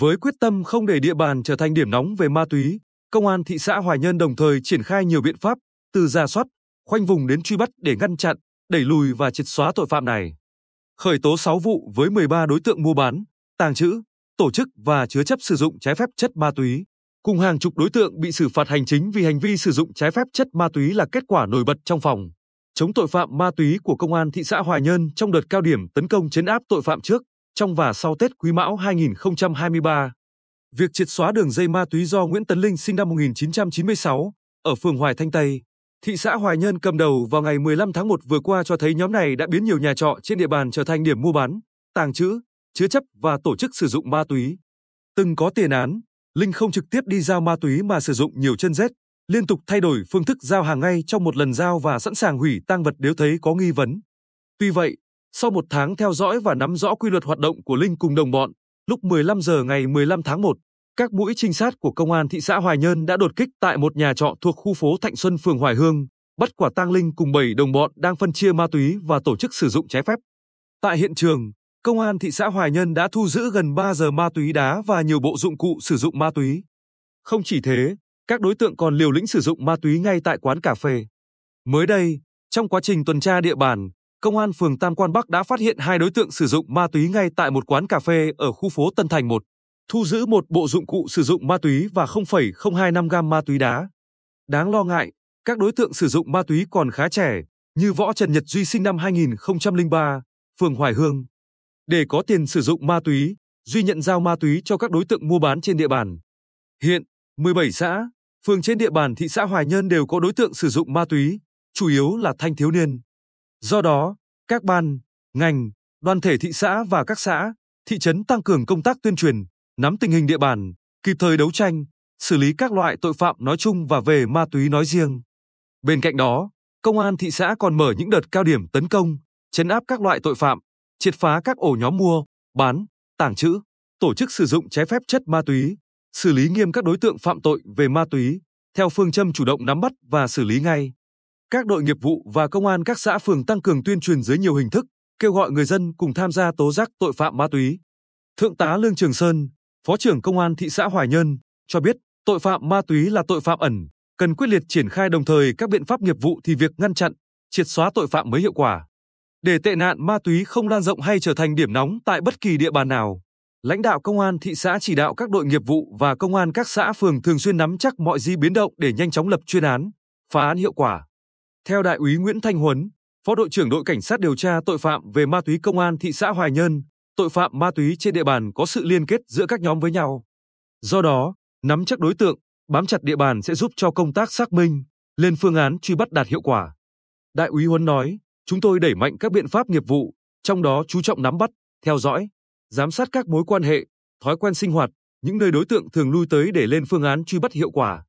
Với quyết tâm không để địa bàn trở thành điểm nóng về ma túy, Công an thị xã Hoài Nhơn đồng thời triển khai nhiều biện pháp, từ ra soát, khoanh vùng đến truy bắt để ngăn chặn, đẩy lùi và triệt xóa tội phạm này. Khởi tố 6 vụ với 13 đối tượng mua bán, tàng trữ, tổ chức và chứa chấp sử dụng trái phép chất ma túy, cùng hàng chục đối tượng bị xử phạt hành chính vì hành vi sử dụng trái phép chất ma túy là kết quả nổi bật trong phòng. Chống tội phạm ma túy của Công an thị xã Hoài Nhơn trong đợt cao điểm tấn công chấn áp tội phạm trước, trong và sau Tết Quý Mão 2023. Việc triệt xóa đường dây ma túy do Nguyễn Tấn Linh sinh năm 1996 ở phường Hoài Thanh Tây, thị xã Hoài Nhơn cầm đầu vào ngày 15 tháng 1 vừa qua cho thấy nhóm này đã biến nhiều nhà trọ trên địa bàn trở thành điểm mua bán, tàng trữ, chứa chấp và tổ chức sử dụng ma túy. Từng có tiền án, Linh không trực tiếp đi giao ma túy mà sử dụng nhiều chân rết, liên tục thay đổi phương thức giao hàng ngay trong một lần giao và sẵn sàng hủy tang vật nếu thấy có nghi vấn. Tuy vậy, sau một tháng theo dõi và nắm rõ quy luật hoạt động của Linh cùng đồng bọn, lúc 15 giờ ngày 15 tháng 1, các mũi trinh sát của công an thị xã Hoài Nhơn đã đột kích tại một nhà trọ thuộc khu phố Thạnh Xuân phường Hoài Hương, bắt quả tang Linh cùng 7 đồng bọn đang phân chia ma túy và tổ chức sử dụng trái phép. Tại hiện trường, công an thị xã Hoài Nhơn đã thu giữ gần 3 giờ ma túy đá và nhiều bộ dụng cụ sử dụng ma túy. Không chỉ thế, các đối tượng còn liều lĩnh sử dụng ma túy ngay tại quán cà phê. Mới đây, trong quá trình tuần tra địa bàn, Công an phường Tam Quan Bắc đã phát hiện hai đối tượng sử dụng ma túy ngay tại một quán cà phê ở khu phố Tân Thành 1, thu giữ một bộ dụng cụ sử dụng ma túy và 0,025 gam ma túy đá. Đáng lo ngại, các đối tượng sử dụng ma túy còn khá trẻ, như Võ Trần Nhật Duy sinh năm 2003, phường Hoài Hương. Để có tiền sử dụng ma túy, Duy nhận giao ma túy cho các đối tượng mua bán trên địa bàn. Hiện, 17 xã, phường trên địa bàn thị xã Hoài Nhơn đều có đối tượng sử dụng ma túy, chủ yếu là thanh thiếu niên. Do đó, các ban, ngành, đoàn thể thị xã và các xã, thị trấn tăng cường công tác tuyên truyền, nắm tình hình địa bàn, kịp thời đấu tranh, xử lý các loại tội phạm nói chung và về ma túy nói riêng. Bên cạnh đó, công an thị xã còn mở những đợt cao điểm tấn công, chấn áp các loại tội phạm, triệt phá các ổ nhóm mua, bán, tàng trữ, tổ chức sử dụng trái phép chất ma túy, xử lý nghiêm các đối tượng phạm tội về ma túy, theo phương châm chủ động nắm bắt và xử lý ngay. Các đội nghiệp vụ và công an các xã phường tăng cường tuyên truyền dưới nhiều hình thức, kêu gọi người dân cùng tham gia tố giác tội phạm ma túy. Thượng tá Lương Trường Sơn, Phó trưởng Công an thị xã Hoài Nhơn, cho biết tội phạm ma túy là tội phạm ẩn, cần quyết liệt triển khai đồng thời các biện pháp nghiệp vụ thì việc ngăn chặn, triệt xóa tội phạm mới hiệu quả. Để tệ nạn ma túy không lan rộng hay trở thành điểm nóng tại bất kỳ địa bàn nào, lãnh đạo công an thị xã chỉ đạo các đội nghiệp vụ và công an các xã phường thường xuyên nắm chắc mọi di biến động để nhanh chóng lập chuyên án, phá án hiệu quả. Theo đại úy Nguyễn Thanh Huấn, Phó đội trưởng đội cảnh sát điều tra tội phạm về ma túy công an thị xã Hoài Nhơn, tội phạm ma túy trên địa bàn có sự liên kết giữa các nhóm với nhau. Do đó, nắm chắc đối tượng, bám chặt địa bàn sẽ giúp cho công tác xác minh, lên phương án truy bắt đạt hiệu quả. Đại úy Huấn nói, chúng tôi đẩy mạnh các biện pháp nghiệp vụ, trong đó chú trọng nắm bắt, theo dõi, giám sát các mối quan hệ, thói quen sinh hoạt, những nơi đối tượng thường lui tới để lên phương án truy bắt hiệu quả.